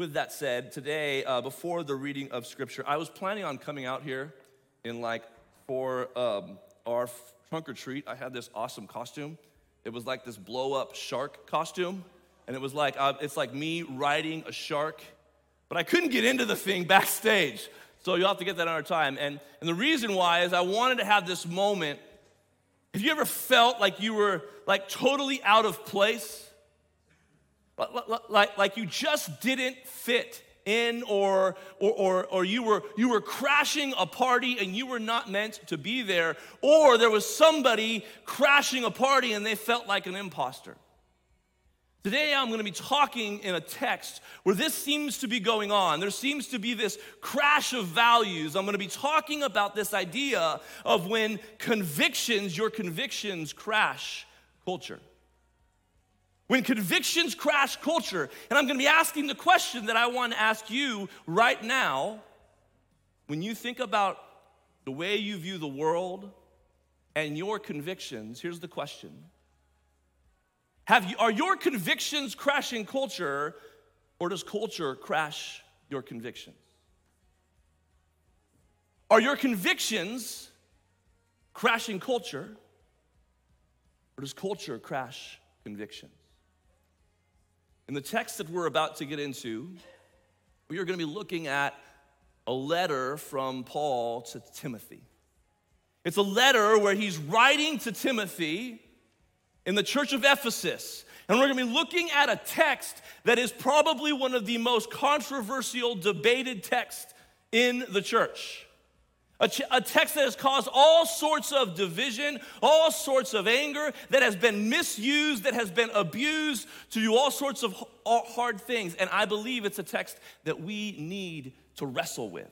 with that said, today, uh, before the reading of scripture, I was planning on coming out here in like for um, our trunk or treat. I had this awesome costume. It was like this blow up shark costume. And it was like, uh, it's like me riding a shark, but I couldn't get into the thing backstage. So you'll have to get that on another time. And, and the reason why is I wanted to have this moment. Have you ever felt like you were like totally out of place? Like, like, you just didn't fit in or, or, or, or, you, were, you were crashing a party and you were not meant to be there, or there was somebody crashing a party and they felt like an imposter. Today, I'm going to be talking in a text where this seems to be going on. There seems to be this crash of values. I'm going to be talking about this idea of when convictions, your convictions, crash culture. When convictions crash culture, and I'm to be asking the question that I want to ask you right now. When you think about the way you view the world and your convictions, here's the question have you, are your convictions crashing culture, or does culture crash your convictions? Are your convictions crashing culture, or does culture crash convictions? In the text that we're about to get into, we are going to be looking at a letter from Paul to Timothy. It's a letter where he's writing to Timothy in the church of Ephesus. And we're gonna be looking at a text that is probably one of the most controversial, debated texts in the church. A, ch- a, text that has caused all sorts of division, all sorts of anger, that has been misused, that has been abused to do all sorts of hard things. And I believe it's a text that we need to wrestle with.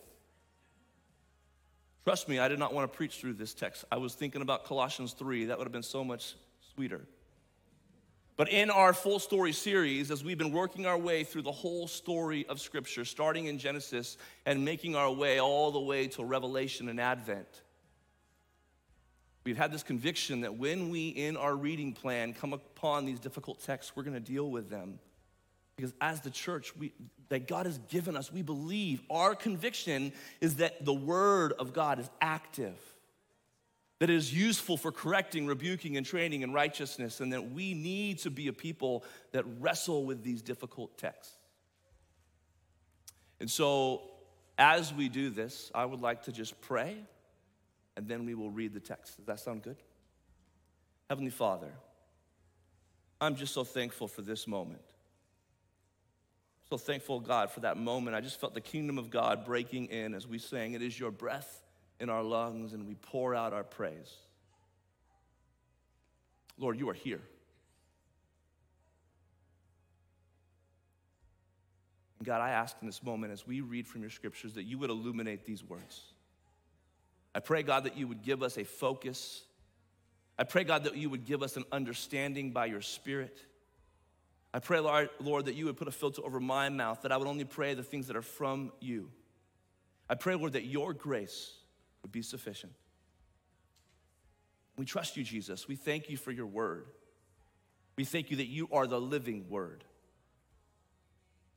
Trust me, I did not want to preach through this text. I was thinking about Colossians 3. That would have been so much sweeter. But in our full story series, as we've been working our way through the whole story of Scripture, starting in Genesis and making our way all the way to Revelation and Advent, we've had this conviction that when we, in our reading plan, come upon these difficult texts, we're going to deal with them. Because as the church we, that God has given us, we believe our conviction is that the Word of God is active that is useful for correcting, rebuking, and training in righteousness, and that we need to be a people that wrestle with these difficult texts. And so, as we do this, I would like to just pray, and then we will read the text. Does that sound good? Heavenly Father, I'm just so thankful for this moment. So thankful, God, for that moment. I just felt the kingdom of God breaking in as we sang, It is your breath in our lungs and we pour out our praise. Lord, you are here. And God, I ask in this moment as we read from your scriptures that you would illuminate these words. I pray, God, that you would give us a focus. I pray, God, that you would give us an understanding by your spirit. I pray, Lord, Lord, that you would put a filter over my mouth, that I would only pray the things that are from you. I pray, Lord, that your grace would be sufficient. We trust you, Jesus. We thank you for your word. We thank you that you are the living word.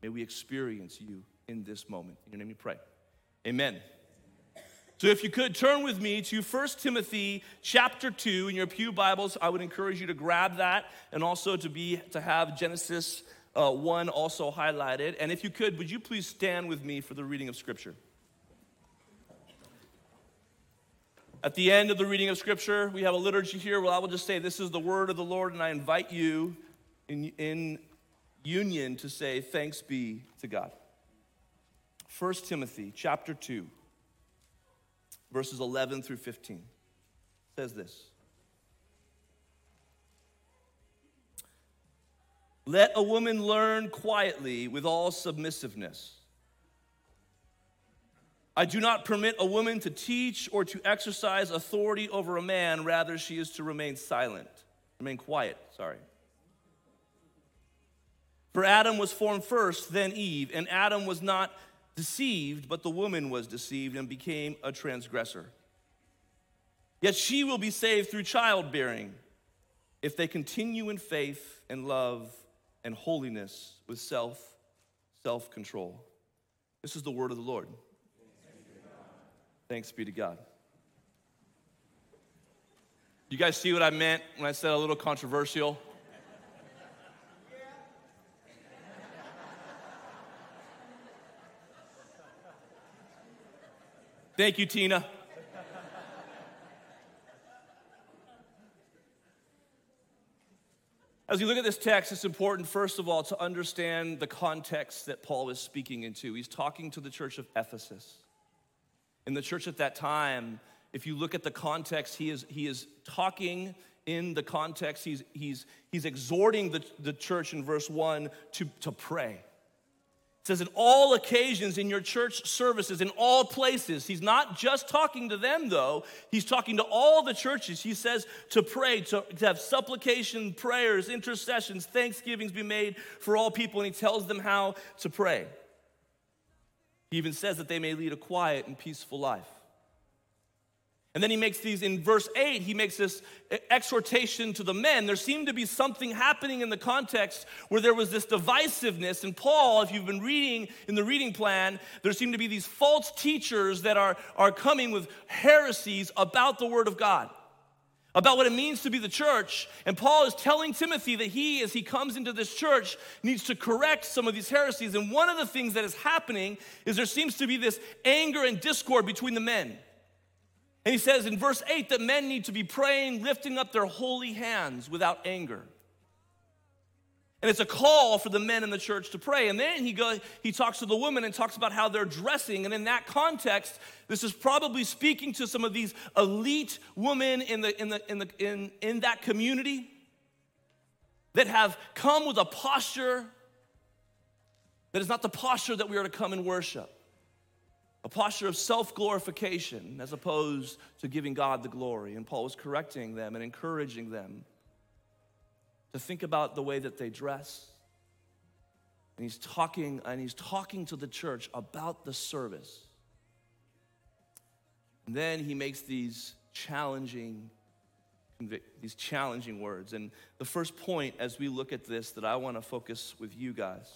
May we experience you in this moment. In your name we pray. Amen. So if you could turn with me to 1 Timothy chapter 2 in your Pew Bibles, I would encourage you to grab that and also to be to have Genesis uh, 1 also highlighted. And if you could, would you please stand with me for the reading of scripture? At the end of the reading of Scripture, we have a liturgy here. Well, I will just say, This is the word of the Lord, and I invite you in, in union to say, Thanks be to God. 1 Timothy chapter 2, verses 11 through 15 says this Let a woman learn quietly with all submissiveness. I do not permit a woman to teach or to exercise authority over a man, rather, she is to remain silent, remain quiet, sorry. For Adam was formed first, then Eve, and Adam was not deceived, but the woman was deceived and became a transgressor. Yet she will be saved through childbearing if they continue in faith and love and holiness with self self control. This is the word of the Lord. Thanks be to God. You guys see what I meant when I said a little controversial? Thank you, Tina. As we look at this text, it's important, first of all, to understand the context that Paul is speaking into. He's talking to the church of Ephesus. In the church at that time, if you look at the context, he is, he is talking in the context, he's, he's, he's exhorting the, the church in verse 1 to, to pray. It says, in all occasions in your church services, in all places. He's not just talking to them, though. He's talking to all the churches. He says to pray, to, to have supplication, prayers, intercessions, thanksgivings be made for all people, and he tells them how to pray. He even says that they may lead a quiet and peaceful life. And then he makes these, in verse 8, he makes this exhortation to the men. There seemed to be something happening in the context where there was this divisiveness. And Paul, if you've been reading in the reading plan, there seem to be these false teachers that are, are coming with heresies about the Word of God, about what it means to be the church. And Paul is telling Timothy that he, as he comes into this church, needs to correct some of these heresies. And one of the things that is happening is there seems to be this anger and discord between the men. And he says in verse 8 that men need to be praying, lifting up their holy hands without anger. And it's a call for the men in the church to pray. And then he goes, he talks to the women and talks about how they're dressing. And in that context, this is probably speaking to some of these elite women in, the, in, the, in, the, in, in that community that have come with a posture that is not the posture that we are to come and worship a posture of self glorification as opposed to giving God the glory. And Paul was correcting them and encouraging them to think about the way that they dress. And he's talking and he's talking to the church about the service. And then he makes these challenging these challenging words. And the first point as we look at this that I want to focus with you guys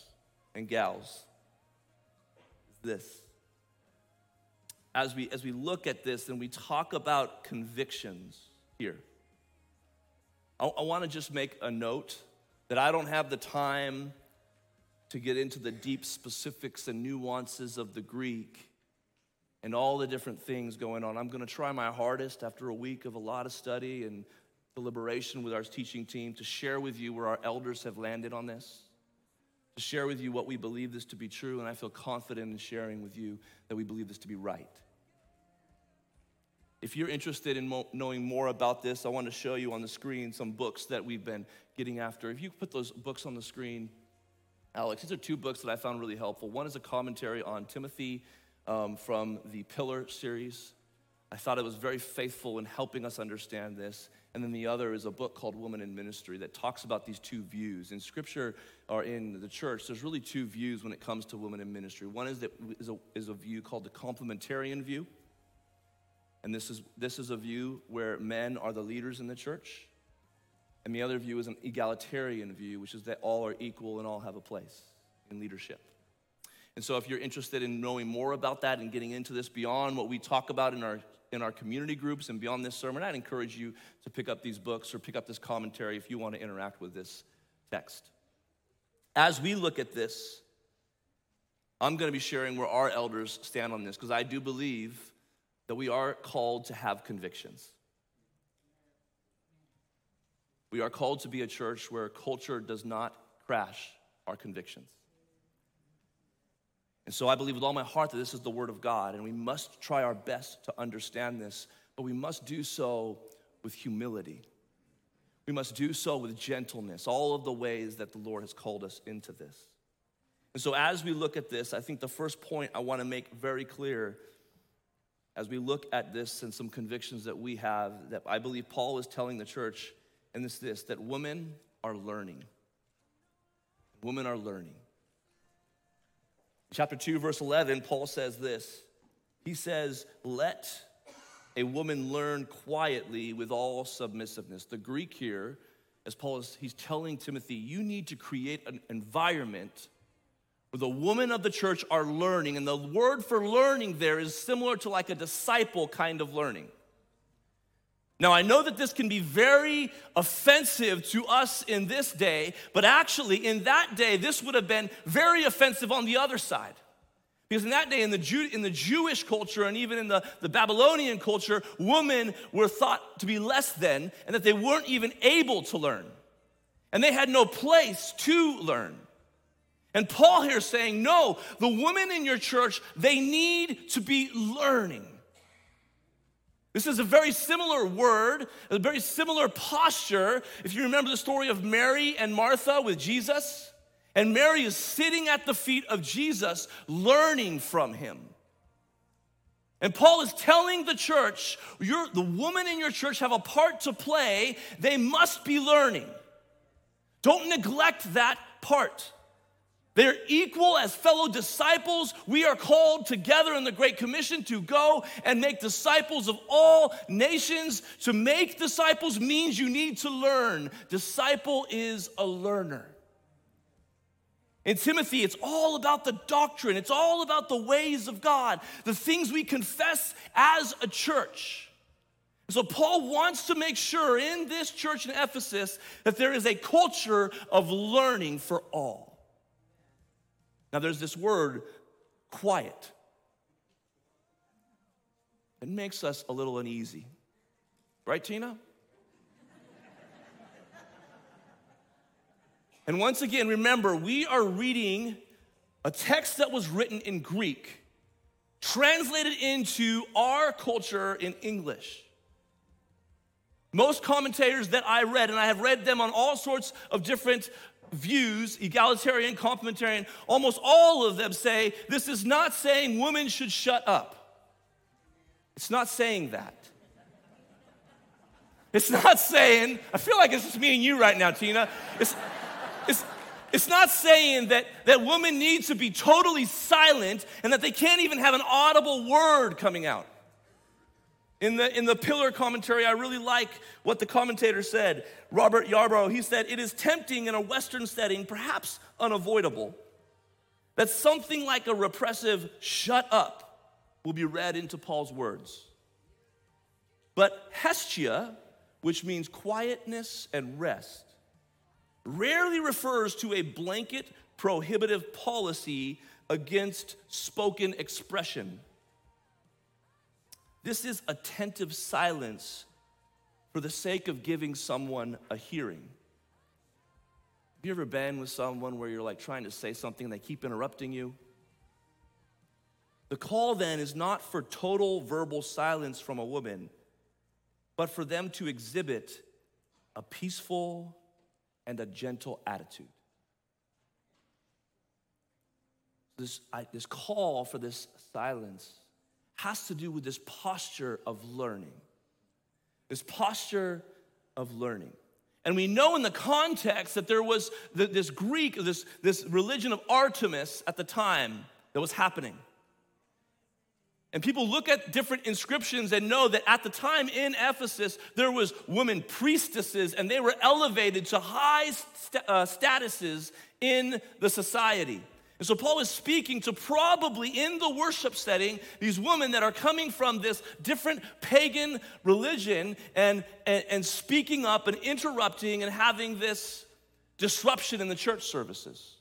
and gals is this as we, as we look at this and we talk about convictions here, I, I want to just make a note that I don't have the time to get into the deep specifics and nuances of the Greek and all the different things going on. I'm going to try my hardest after a week of a lot of study and deliberation with our teaching team to share with you where our elders have landed on this, to share with you what we believe this to be true, and I feel confident in sharing with you that we believe this to be right. If you're interested in mo- knowing more about this, I want to show you on the screen some books that we've been getting after. If you put those books on the screen, Alex, these are two books that I found really helpful. One is a commentary on Timothy um, from the Pillar series. I thought it was very faithful in helping us understand this. And then the other is a book called Woman in Ministry that talks about these two views. In scripture or in the church, there's really two views when it comes to women in ministry. One is, that is, a, is a view called the complementarian view, and this is, this is a view where men are the leaders in the church. And the other view is an egalitarian view, which is that all are equal and all have a place in leadership. And so, if you're interested in knowing more about that and getting into this beyond what we talk about in our, in our community groups and beyond this sermon, I'd encourage you to pick up these books or pick up this commentary if you want to interact with this text. As we look at this, I'm going to be sharing where our elders stand on this because I do believe that we are called to have convictions. We are called to be a church where culture does not crash our convictions. And so I believe with all my heart that this is the Word of God, and we must try our best to understand this, but we must do so with humility. We must do so with gentleness, all of the ways that the Lord has called us into this. And so as we look at this, I think the first point I want to make very clear as we look at this and some convictions that we have that I believe Paul is telling the church, and this this that women are learning. Women are learning. Chapter 2, verse 11, Paul says this. He says, Let a woman learn quietly with all submissiveness. The Greek here, as Paul is, he's telling Timothy, you need to create an environment the women of the church are learning. And the word for learning there is similar to like a disciple kind of learning. Now, I know that this can be very offensive to us in this day, but actually, in that day, this would have been very offensive on the other side. Because in that day, in the, Jew, in the Jewish culture and even in the, the Babylonian culture, women were thought to be less than and that they weren't even able to learn. And they had no place to learn. And Paul here saying, no, the women in your church, they need to be learning. This is a very similar word, a very similar posture. If you remember the story of Mary and Martha with Jesus, and Mary is sitting at the feet of Jesus, learning from him. And Paul is telling the church, the women in your church have a part to play. They must be learning. Don't neglect that part. They're equal as fellow disciples. We are called together in the Great Commission to go and make disciples of all nations. To make disciples means you need to learn. Disciple is a learner. In Timothy, it's all about the doctrine, it's all about the ways of God, the things we confess as a church. So, Paul wants to make sure in this church in Ephesus that there is a culture of learning for all. Now, there's this word, quiet. It makes us a little uneasy. Right, Tina? and once again, remember, we are reading a text that was written in Greek, translated into our culture in English. Most commentators that I read, and I have read them on all sorts of different views, egalitarian, complementarian, almost all of them say this is not saying women should shut up. It's not saying that. It's not saying, I feel like it's just me and you right now, Tina. It's, it's, it's not saying that, that women need to be totally silent and that they can't even have an audible word coming out. In the, in the pillar commentary, I really like what the commentator said. Robert Yarbrough, he said, It is tempting in a Western setting, perhaps unavoidable, that something like a repressive shut up will be read into Paul's words. But hesychia, which means quietness and rest, rarely refers to a blanket prohibitive policy against spoken expression this is attentive silence for the sake of giving someone a hearing. Have you ever been with someone where you're like trying to say something and they keep interrupting you? The call then is not for total verbal silence from a woman, but for them to exhibit a peaceful and a gentle attitude. This, I, this call for this silence has to do with this posture of learning. This posture of learning. And we know in the context that there was this Greek, this, this religion of Artemis at the time that was happening. And people look at different inscriptions and know that at the time in Ephesus, there was women priestesses and they were elevated to high st- uh, statuses in the society. And so Paul is speaking to probably in the worship setting these women that are coming from this different pagan religion and, and, and, speaking up and interrupting and having this disruption in the church services.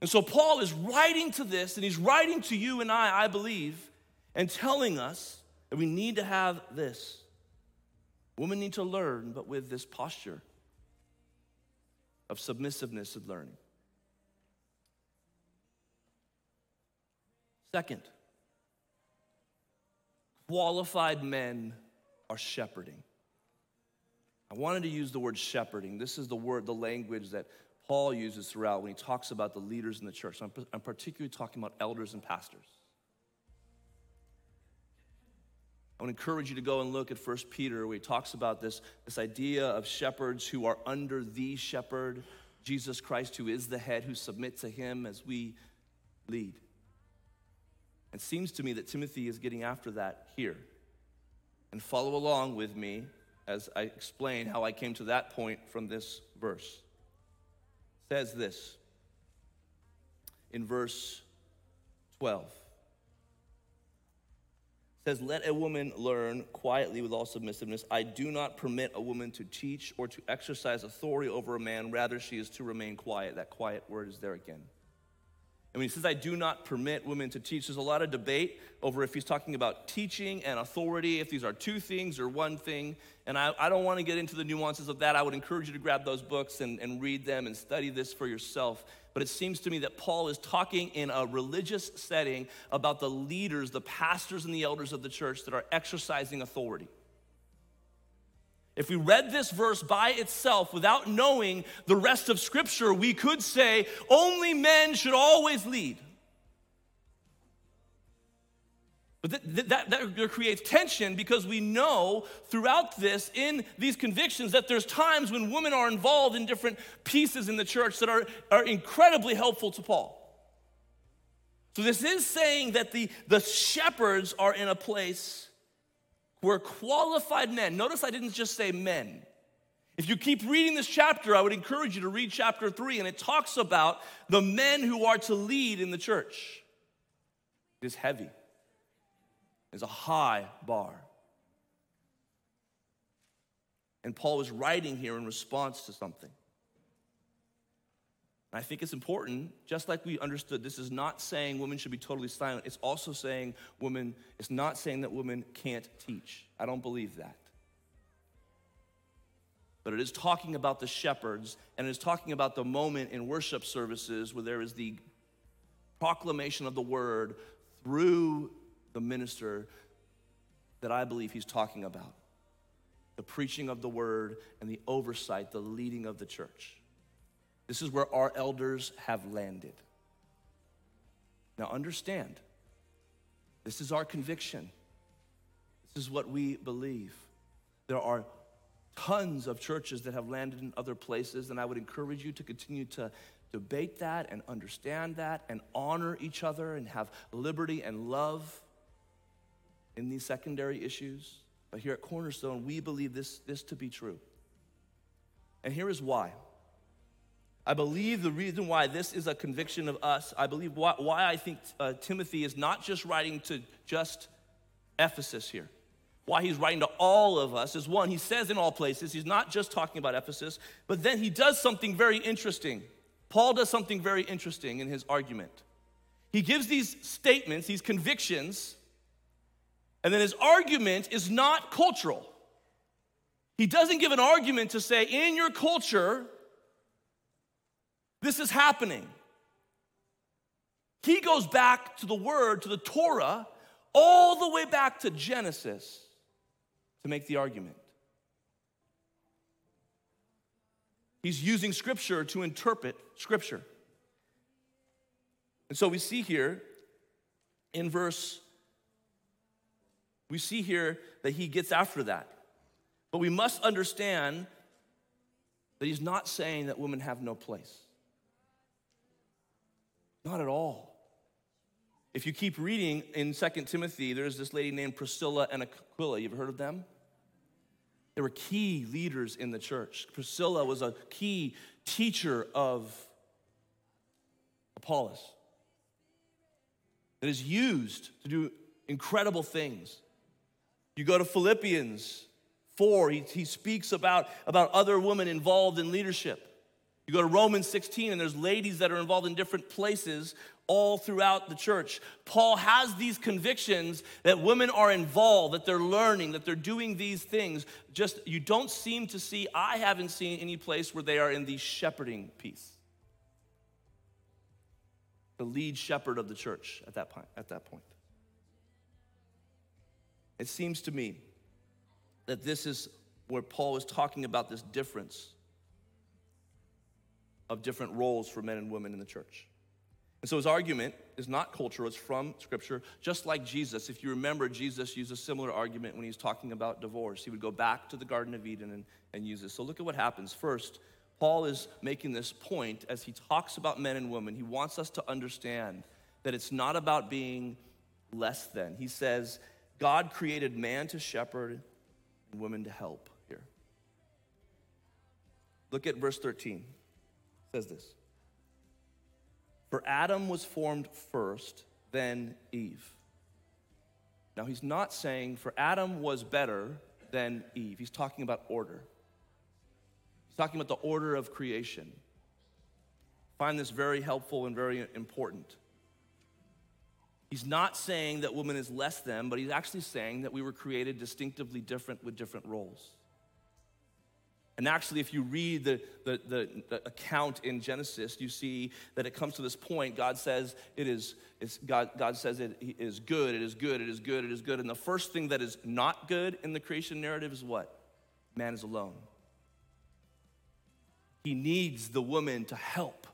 And so Paul is writing to this, and he's writing to you and I, I believe, and telling us that we need to have this. Women need to learn, but with this posture of submissiveness and learning. Second, qualified men are shepherding. I wanted to use the word shepherding. This is the word, the language that Paul uses throughout when he talks about the leaders in the church. I'm, I'm particularly talking about elders and pastors. I to encourage you to go and look at 1 Peter where he talks about this, this idea of shepherds who are under the shepherd, Jesus Christ, who is the head, who submit to him as we lead. It seems to me that Timothy is getting after that here. And follow along with me as I explain how I came to that point from this verse. It says this in verse 12. It says, Let a woman learn quietly with all submissiveness. I do not permit a woman to teach or to exercise authority over a man. Rather, she is to remain quiet. That quiet word is there again. And when he says, I do not permit women to teach, there's a lot of debate over if he's talking about teaching and authority, if these are two things or one thing. And I, I don't want to get into the nuances of that. I would encourage you to grab those books and, and read them and study this for yourself. But it seems to me that Paul is talking in a religious setting about the leaders, the pastors, and the elders of the church that are exercising authority. If we read this verse by itself without knowing the rest of Scripture, we could say only men should always lead. But that, that, that, creates tension because we know throughout this, in these convictions, that there's times when women are involved in different pieces in the church that are, are incredibly helpful to Paul. So, this is saying that the, the shepherds are in a place were qualified men. Notice I didn't just say men. If you keep reading this chapter, I would encourage you to read chapter three, and it talks about the men who are to lead in the church. It is heavy, it's a high bar. And Paul is writing here in response to something. I think it's important, just like we understood, this is not saying women should be totally silent. It's also saying women, it's not saying that women can't teach. I don't believe that. But it is talking about the shepherds, and it is talking about the moment in worship services where there is the proclamation of the word through the minister that I believe he's talking about the preaching of the word and the oversight, the leading of the church. This is where our elders have landed. Now, understand, this is our conviction. This is what we believe. There are tons of churches that have landed in other places, and I would encourage you to continue to debate that and understand that and honor each other and have liberty and love in these secondary issues. But here at Cornerstone, we believe this, this to be true. And here is why. I believe the reason why this is a conviction of us, I believe why, why I think uh, Timothy is not just writing to just Ephesus here. Why he's writing to all of us is one, he says in all places, he's not just talking about Ephesus, but then he does something very interesting. Paul does something very interesting in his argument. He gives these statements, these convictions, and then his argument is not cultural. He doesn't give an argument to say, in your culture, this is happening. He goes back to the word, to the Torah, all the way back to Genesis to make the argument. He's using scripture to interpret scripture. And so we see here in verse, we see here that he gets after that. But we must understand that he's not saying that women have no place. Not at all. If you keep reading in Second Timothy, there's this lady named Priscilla and Aquila. You've heard of them? They were key leaders in the church. Priscilla was a key teacher of Apollos that is used to do incredible things. You go to Philippians 4, he, he speaks about, about other women involved in leadership. You go to Romans 16, and there's ladies that are involved in different places all throughout the church. Paul has these convictions that women are involved, that they're learning, that they're doing these things. Just you don't seem to see, I haven't seen any place where they are in the shepherding piece. The lead shepherd of the church at that point. At that point. It seems to me that this is where Paul is talking about this difference of different roles for men and women in the church. And so his argument is not cultural, it's from scripture, just like Jesus. If you remember, Jesus used a similar argument when he was talking about divorce. He would go back to the Garden of Eden and, and use this. So look at what happens. First, Paul is making this point as he talks about men and women. He wants us to understand that it's not about being less than. He says, God created man to shepherd and women to help here. Look at verse 13 says this For Adam was formed first, then Eve. Now, he's not saying for Adam was better than Eve. He's talking about order. He's talking about the order of creation. I find this very helpful and very important. He's not saying that woman is less than, but he's actually saying that we were created distinctively different with different roles. And actually, if you read the, the, the, the, account in Genesis, you see that it comes to this point. God says it is, God, God says it is good, it is good, it is good, it is good. And the first thing that is not good in the creation narrative is what? Man is alone. He needs the woman to help.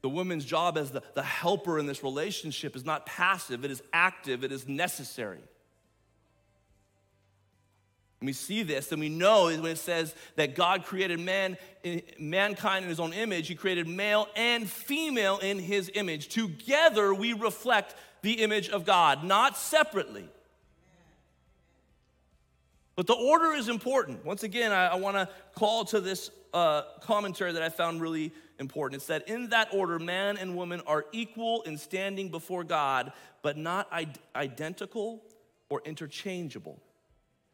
The woman's job as the, the helper in this relationship is not passive, it is active, it is necessary. And we see this and we know when it says that God created man, mankind in his own image, he created male and female in his image. Together we reflect the image of God, not separately. But the order is important. Once again, I, I want to call to this uh, commentary that I found really important. It's that In that order, man and woman are equal in standing before God, but not identical or interchangeable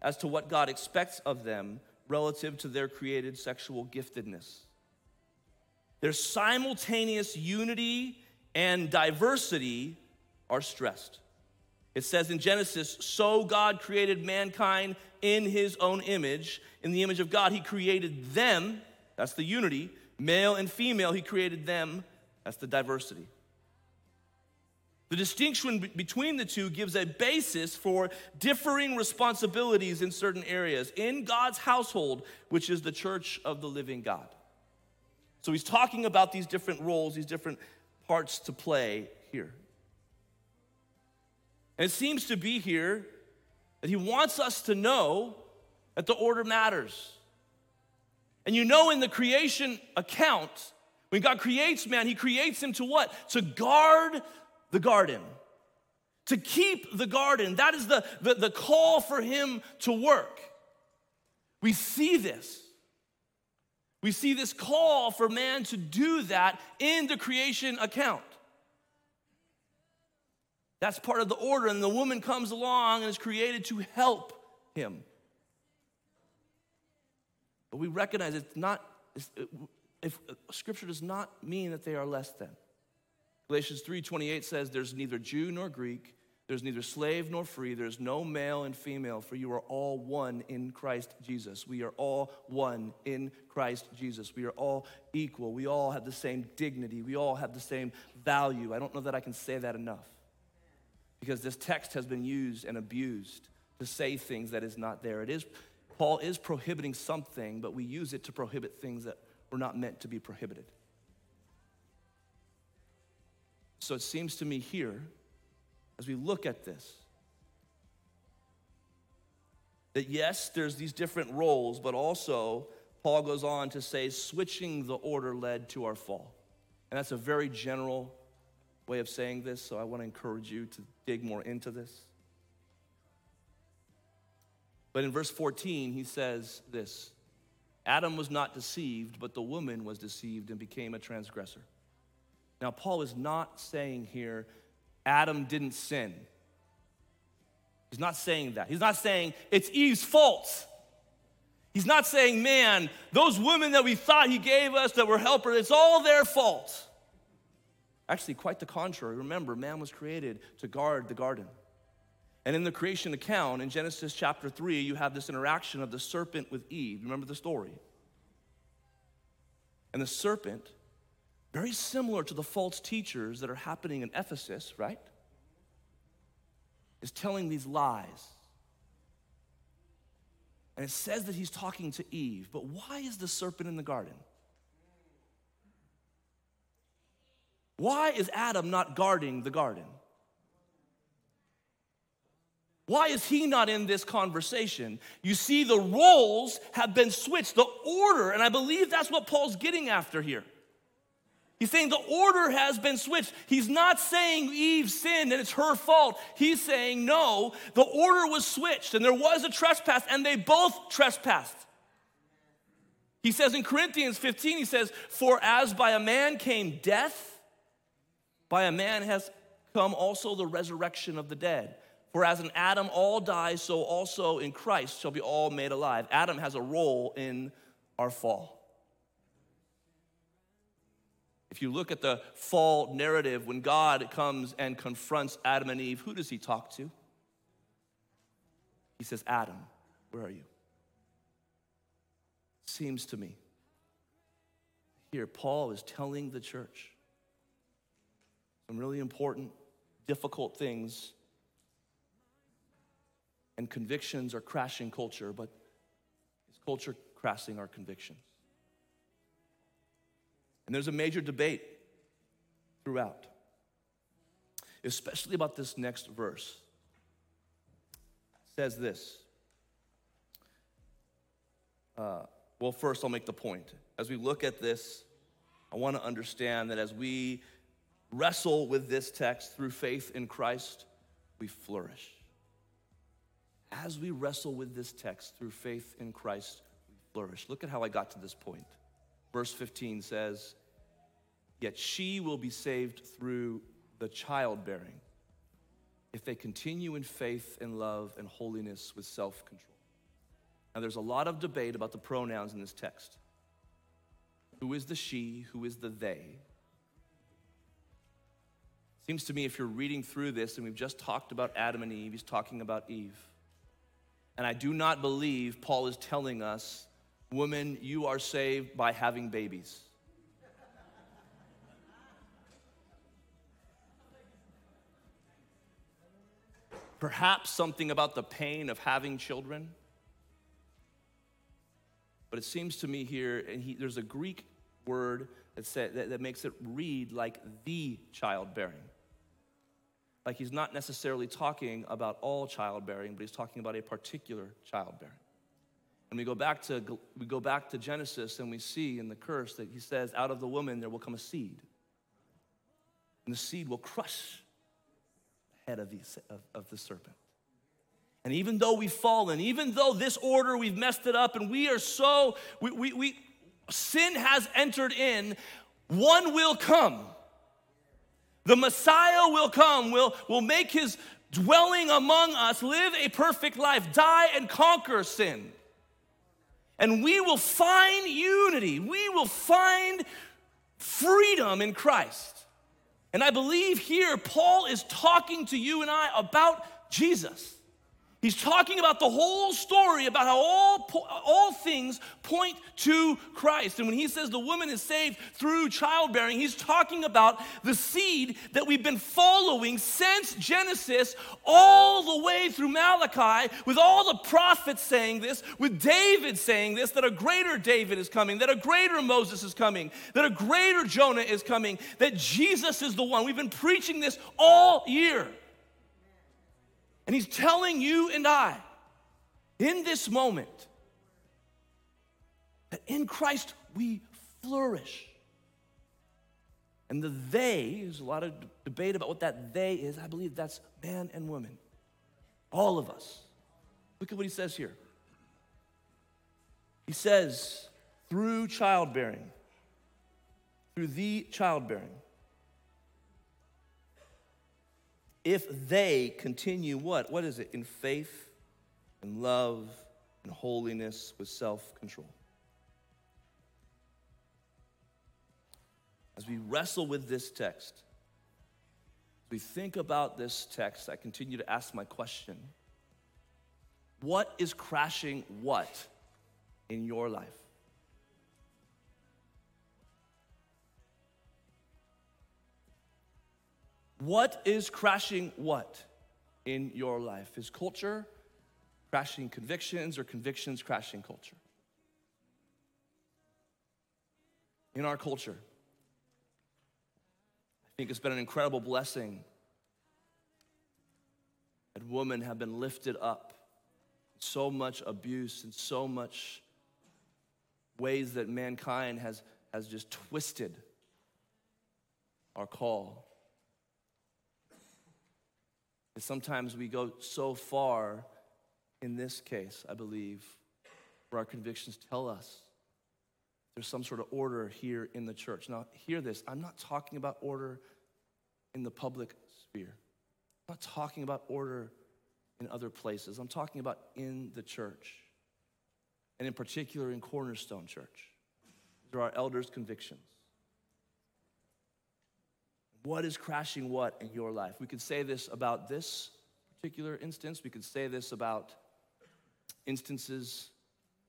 as to what God expects of them relative to their created sexual giftedness. Their simultaneous unity and diversity are stressed. It says in Genesis, so God created mankind in his own image. In the image of God, he created them, that's the unity. Male and female, he created them, that's the diversity. The distinction between the two gives a basis for differing responsibilities in certain areas in God's household, which is the church of the living God. So he's talking about these different roles, these different parts to play here. And it seems to be here that he wants us to know that the order matters. And you know, in the creation account, when God creates man, he creates him to what? To guard the garden, to keep the garden. That is the, the, the call for him to work. We see this. We see this call for man to do that in the creation account. That's part of the order, and the woman comes along and is created to help him. But we recognize it's not, if uh, scripture does not mean that they are less than. Galatians 3:28 says there's neither Jew nor Greek, there's neither slave nor free, there's no male and female, for you are all one in Christ Jesus. We are all one in Christ Jesus. We are all equal. We all have the same dignity. We all have the same value. I don't know that I can say that enough. Because this text has been used and abused to say things that is not there. It is Paul is prohibiting something, but we use it to prohibit things that were not meant to be prohibited. So it seems to me here, as we look at this, that yes, there's these different roles, but also Paul goes on to say switching the order led to our fall. And that's a very general way of saying this, so I want to encourage you to dig more into this. But in verse 14, he says this Adam was not deceived, but the woman was deceived and became a transgressor. Now, Paul is not saying here Adam didn't sin. He's not saying that. He's not saying it's Eve's fault. He's not saying, man, those women that we thought he gave us that were helpers, it's all their fault. Actually, quite the contrary. Remember, man was created to guard the garden. And in the creation account, in Genesis chapter 3, you have this interaction of the serpent with Eve. Remember the story? And the serpent very similar to the false teachers that are happening in Ephesus, right? Is telling these lies. And it says that he's talking to Eve, but why is the serpent in the garden? Why is Adam not guarding the garden? Why is he not in this conversation? You see, the roles have been switched, the order, and I believe that's what Paul's getting after here. He's saying the order has been switched. He's not saying Eve sinned and it's her fault. He's saying, no, the order was switched and there was a trespass and they both trespassed. He says in Corinthians 15, he says, For as by a man came death, by a man has come also the resurrection of the dead. For as in Adam all die, so also in Christ shall be all made alive. Adam has a role in our fall. If you look at the fall narrative, when God comes and confronts Adam and Eve, who does he talk to? He says, Adam, where are you? Seems to me. Here, Paul is telling the church some really important, difficult things. And convictions are crashing culture, but is culture crashing our convictions? And there's a major debate throughout, especially about this next verse. It says this. Uh, well, first, I'll make the point. As we look at this, I want to understand that as we wrestle with this text through faith in Christ, we flourish. As we wrestle with this text through faith in Christ, we flourish. Look at how I got to this point. Verse 15 says, Yet she will be saved through the childbearing if they continue in faith and love and holiness with self control. Now, there's a lot of debate about the pronouns in this text. Who is the she? Who is the they? Seems to me if you're reading through this, and we've just talked about Adam and Eve, he's talking about Eve. And I do not believe Paul is telling us, woman, you are saved by having babies. Perhaps something about the pain of having children. But it seems to me here, and he, there's a Greek word that, said, that, that makes it read like the childbearing. Like he's not necessarily talking about all childbearing, but he's talking about a particular childbearing. And we go back to we go back to Genesis and we see in the curse that he says, "Out of the woman there will come a seed, and the seed will crush the head of the, of, of the serpent." And even though we've fallen, even though this order we've messed it up, and we are so, we, we, we sin has entered in, one will come. The Messiah will come, will, will make his dwelling among us, live a perfect life, die and conquer sin. And we will find unity, we will find freedom in Christ. And I believe here Paul is talking to you and I about Jesus. He's talking about the whole story about how all, all things point to Christ. And when he says the woman is saved through childbearing, he's talking about the seed that we've been following since Genesis all the way through Malachi, with all the prophets saying this, with David saying this, that a greater David is coming, that a greater Moses is coming, that a greater Jonah is coming, that Jesus is the one. We've been preaching this all year. And he's telling you and I in this moment that in Christ we flourish. And the they, there's a lot of debate about what that they is. I believe that's man and woman. All of us. Look at what he says here. He says, through childbearing, through the childbearing, if they continue what? What is it? In faith and love and holiness with self control. As we wrestle with this text, as we think about this text, I continue to ask my question What is crashing what in your life? What is crashing what in your life? Is culture crashing convictions or convictions crashing culture? In our culture, I think it's been an incredible blessing that women have been lifted up. So much abuse and so much ways that mankind has, has just twisted our call. Sometimes we go so far, in this case, I believe, where our convictions tell us there's some sort of order here in the church. Now, hear this I'm not talking about order in the public sphere, I'm not talking about order in other places. I'm talking about in the church, and in particular in Cornerstone Church. These are our elders' convictions. What is crashing what in your life? We could say this about this particular instance. We could say this about instances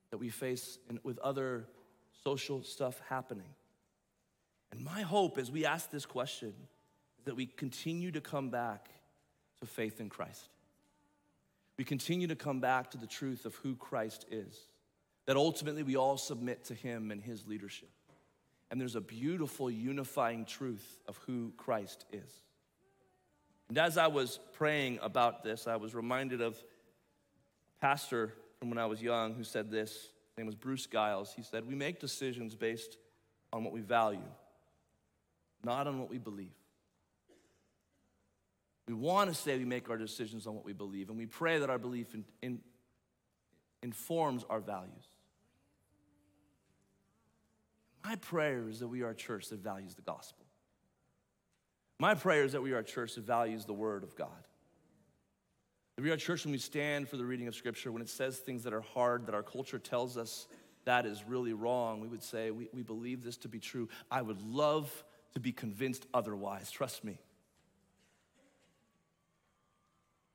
that we face in, with other social stuff happening. And my hope as we ask this question is that we continue to come back to faith in Christ. We continue to come back to the truth of who Christ is, that ultimately we all submit to Him and His leadership. And there's a beautiful unifying truth of who Christ is. And as I was praying about this, I was reminded of a pastor from when I was young who said this. His name was Bruce Giles. He said, We make decisions based on what we value, not on what we believe. We want to say we make our decisions on what we believe, and we pray that our belief in, in, informs our values. My prayer is that we are a church that values the gospel. My prayer is that we are a church that values the word of God. That we are a church when we stand for the reading of scripture, when it says things that are hard, that our culture tells us that is really wrong, we would say, we, we believe this to be true. I would love to be convinced otherwise, trust me.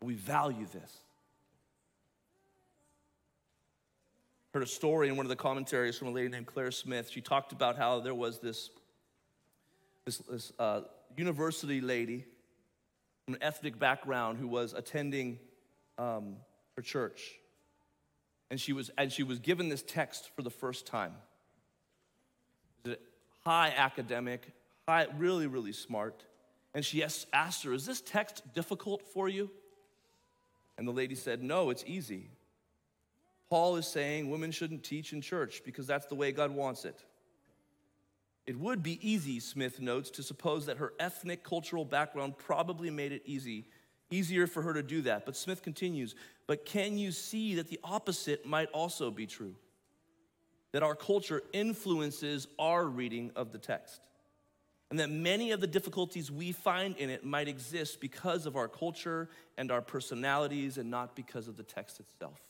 We value this. Heard a story in one of the commentaries from a lady named Claire Smith. She talked about how there was this, this, this uh, university lady from an ethnic background who was attending um, her church. And she, was, and she was given this text for the first time. High academic, high, really, really smart. And she asked her, Is this text difficult for you? And the lady said, No, it's easy. Paul is saying women shouldn't teach in church because that's the way God wants it. It would be easy, Smith notes, to suppose that her ethnic cultural background probably made it easy, easier for her to do that. But Smith continues, but can you see that the opposite might also be true? That our culture influences our reading of the text and that many of the difficulties we find in it might exist because of our culture and our personalities and not because of the text itself.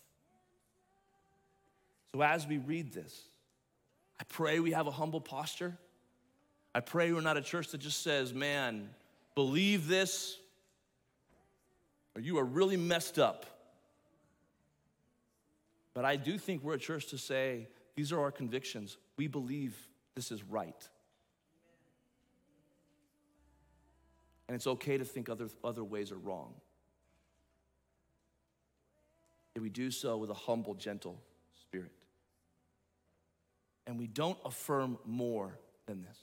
So, as we read this, I pray we have a humble posture. I pray we're not a church that just says, man, believe this, or you are really messed up. But I do think we're a church to say, these are our convictions. We believe this is right. And it's okay to think other, other ways are wrong. If we do so with a humble, gentle. And we don't affirm more than this.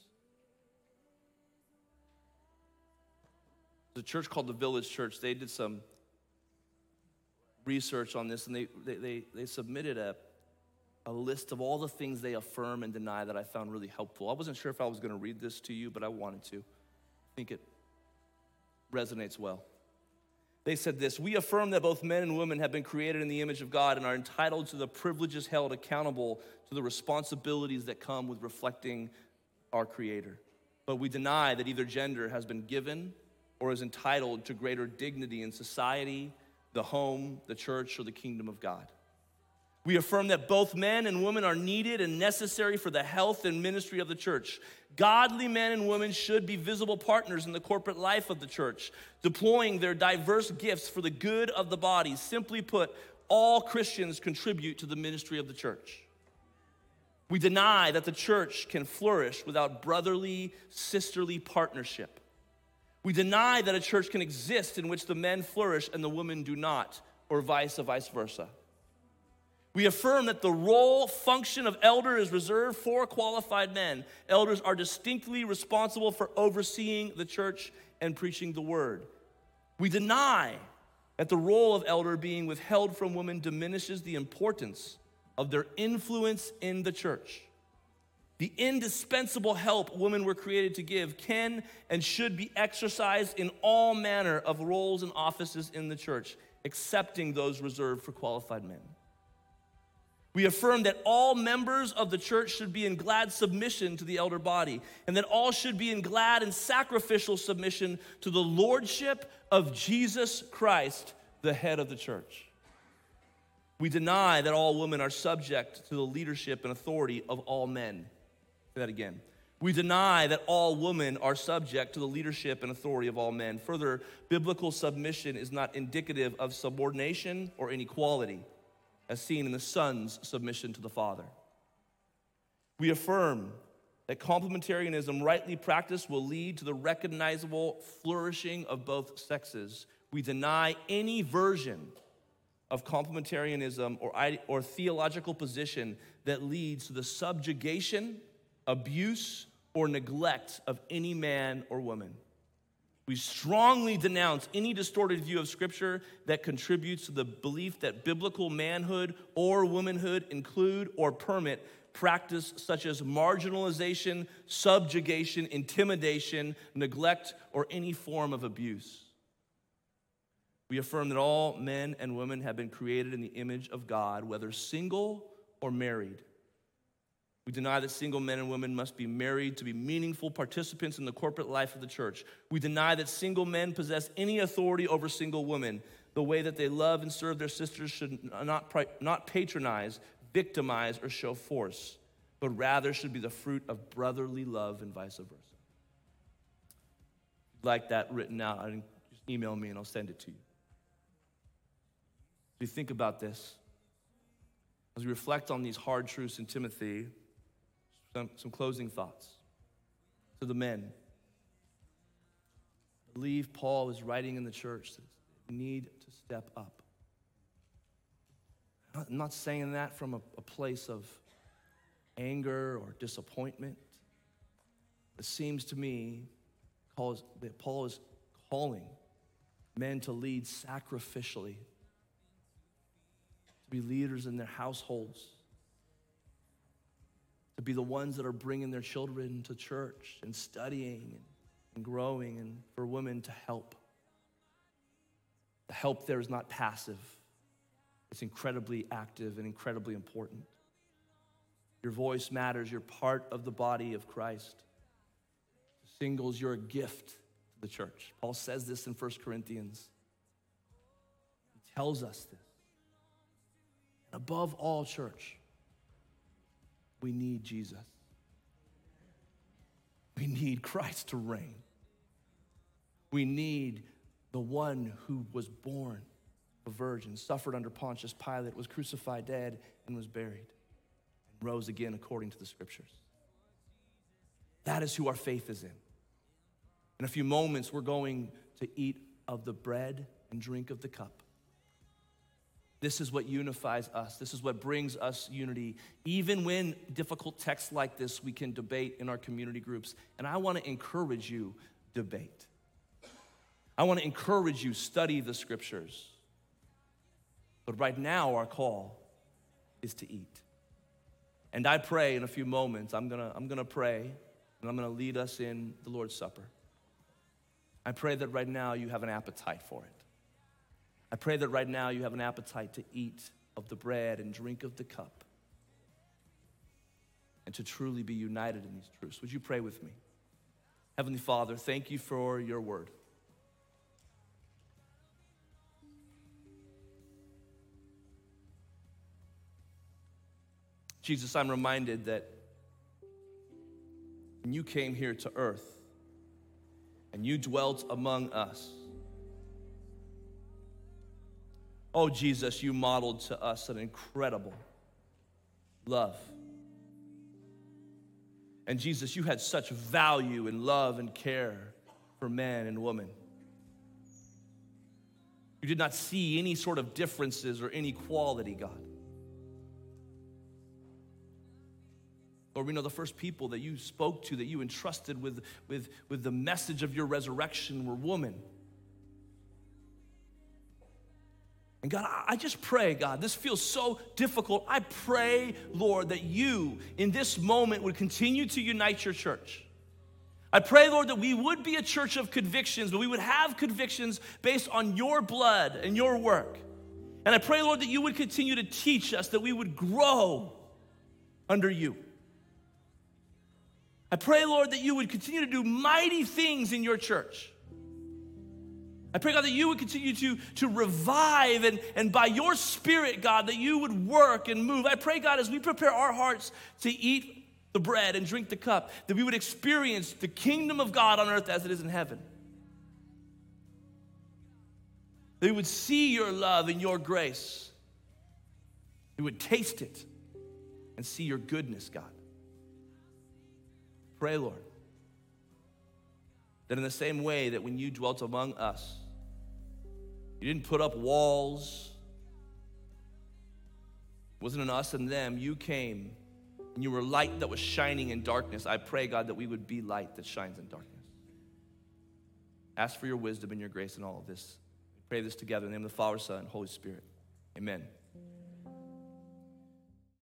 The church called the Village Church, they did some research on this and they, they, they, they submitted a, a list of all the things they affirm and deny that I found really helpful. I wasn't sure if I was going to read this to you, but I wanted to. I think it resonates well. They said this We affirm that both men and women have been created in the image of God and are entitled to the privileges held accountable to the responsibilities that come with reflecting our Creator. But we deny that either gender has been given or is entitled to greater dignity in society, the home, the church, or the kingdom of God. We affirm that both men and women are needed and necessary for the health and ministry of the church. Godly men and women should be visible partners in the corporate life of the church, deploying their diverse gifts for the good of the body. Simply put, all Christians contribute to the ministry of the church. We deny that the church can flourish without brotherly, sisterly partnership. We deny that a church can exist in which the men flourish and the women do not, or vice vice versa. We affirm that the role function of elder is reserved for qualified men. Elders are distinctly responsible for overseeing the church and preaching the word. We deny that the role of elder being withheld from women diminishes the importance of their influence in the church. The indispensable help women were created to give can and should be exercised in all manner of roles and offices in the church, excepting those reserved for qualified men. We affirm that all members of the church should be in glad submission to the elder body, and that all should be in glad and sacrificial submission to the lordship of Jesus Christ, the head of the church. We deny that all women are subject to the leadership and authority of all men. Say that again. We deny that all women are subject to the leadership and authority of all men. Further, biblical submission is not indicative of subordination or inequality, as seen in the son's submission to the father. We affirm that complementarianism, rightly practiced, will lead to the recognizable flourishing of both sexes. We deny any version of complementarianism or, or theological position that leads to the subjugation, abuse, or neglect of any man or woman. We strongly denounce any distorted view of Scripture that contributes to the belief that biblical manhood or womanhood include or permit practice such as marginalization, subjugation, intimidation, neglect, or any form of abuse. We affirm that all men and women have been created in the image of God, whether single or married. We deny that single men and women must be married to be meaningful participants in the corporate life of the church. We deny that single men possess any authority over single women. The way that they love and serve their sisters should not, not patronize, victimize, or show force, but rather should be the fruit of brotherly love and vice versa. like that written out, just email me and I'll send it to you. As we think about this, as we reflect on these hard truths in Timothy, some, some closing thoughts. To the men, I believe Paul is writing in the church that they need to step up. I'm not saying that from a, a place of anger or disappointment. It seems to me that Paul is calling men to lead sacrificially to be leaders in their households, to be the ones that are bringing their children to church and studying and growing, and for women to help. The help there is not passive, it's incredibly active and incredibly important. Your voice matters, you're part of the body of Christ. Singles, you're a gift to the church. Paul says this in 1 Corinthians. He tells us this. Above all, church, we need Jesus. We need Christ to reign. We need the one who was born a virgin, suffered under Pontius Pilate, was crucified, dead, and was buried, and rose again according to the scriptures. That is who our faith is in. In a few moments, we're going to eat of the bread and drink of the cup. This is what unifies us. This is what brings us unity. Even when difficult texts like this, we can debate in our community groups. And I want to encourage you, debate. I want to encourage you, study the scriptures. But right now, our call is to eat. And I pray in a few moments, I'm going to I'm going to pray and I'm going to lead us in the Lord's Supper. I pray that right now you have an appetite for it. I pray that right now you have an appetite to eat of the bread and drink of the cup and to truly be united in these truths. Would you pray with me? Heavenly Father, thank you for your word. Jesus, I'm reminded that when you came here to earth and you dwelt among us, Oh, Jesus, you modeled to us an incredible love. And Jesus, you had such value and love and care for man and woman. You did not see any sort of differences or inequality, God. Lord, we know the first people that you spoke to, that you entrusted with, with, with the message of your resurrection were women. And God, I just pray, God, this feels so difficult. I pray, Lord, that you in this moment would continue to unite your church. I pray, Lord, that we would be a church of convictions, but we would have convictions based on your blood and your work. And I pray, Lord, that you would continue to teach us, that we would grow under you. I pray, Lord, that you would continue to do mighty things in your church. I pray, God, that you would continue to, to revive and, and by your spirit, God, that you would work and move. I pray, God, as we prepare our hearts to eat the bread and drink the cup, that we would experience the kingdom of God on earth as it is in heaven. That we would see your love and your grace. We would taste it and see your goodness, God. Pray, Lord, that in the same way that when you dwelt among us, you didn't put up walls, it wasn't an us and them, you came and you were light that was shining in darkness. I pray, God, that we would be light that shines in darkness. Ask for your wisdom and your grace in all of this. We pray this together in the name of the Father, Son, and Holy Spirit. Amen.